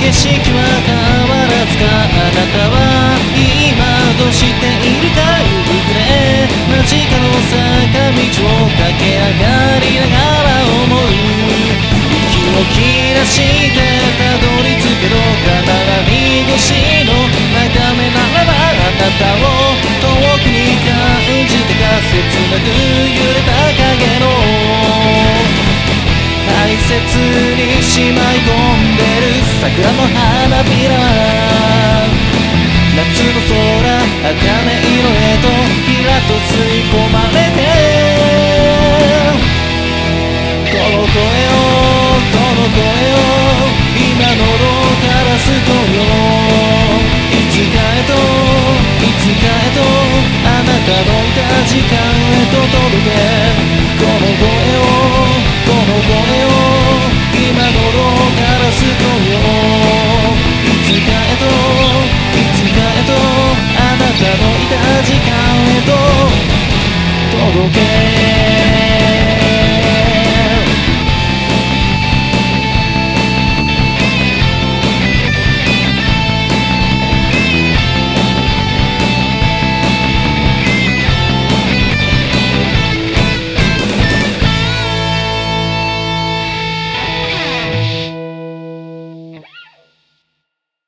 景色は変わらずか。あなたは今どうしているか。桜の花びら夏の空茜色へとひらと吸い込まれて。この声をこの声を今喉からすとよいつかへといつかへとあなたのいた時間へと届けいつかへとあなたのいた時間へと届け。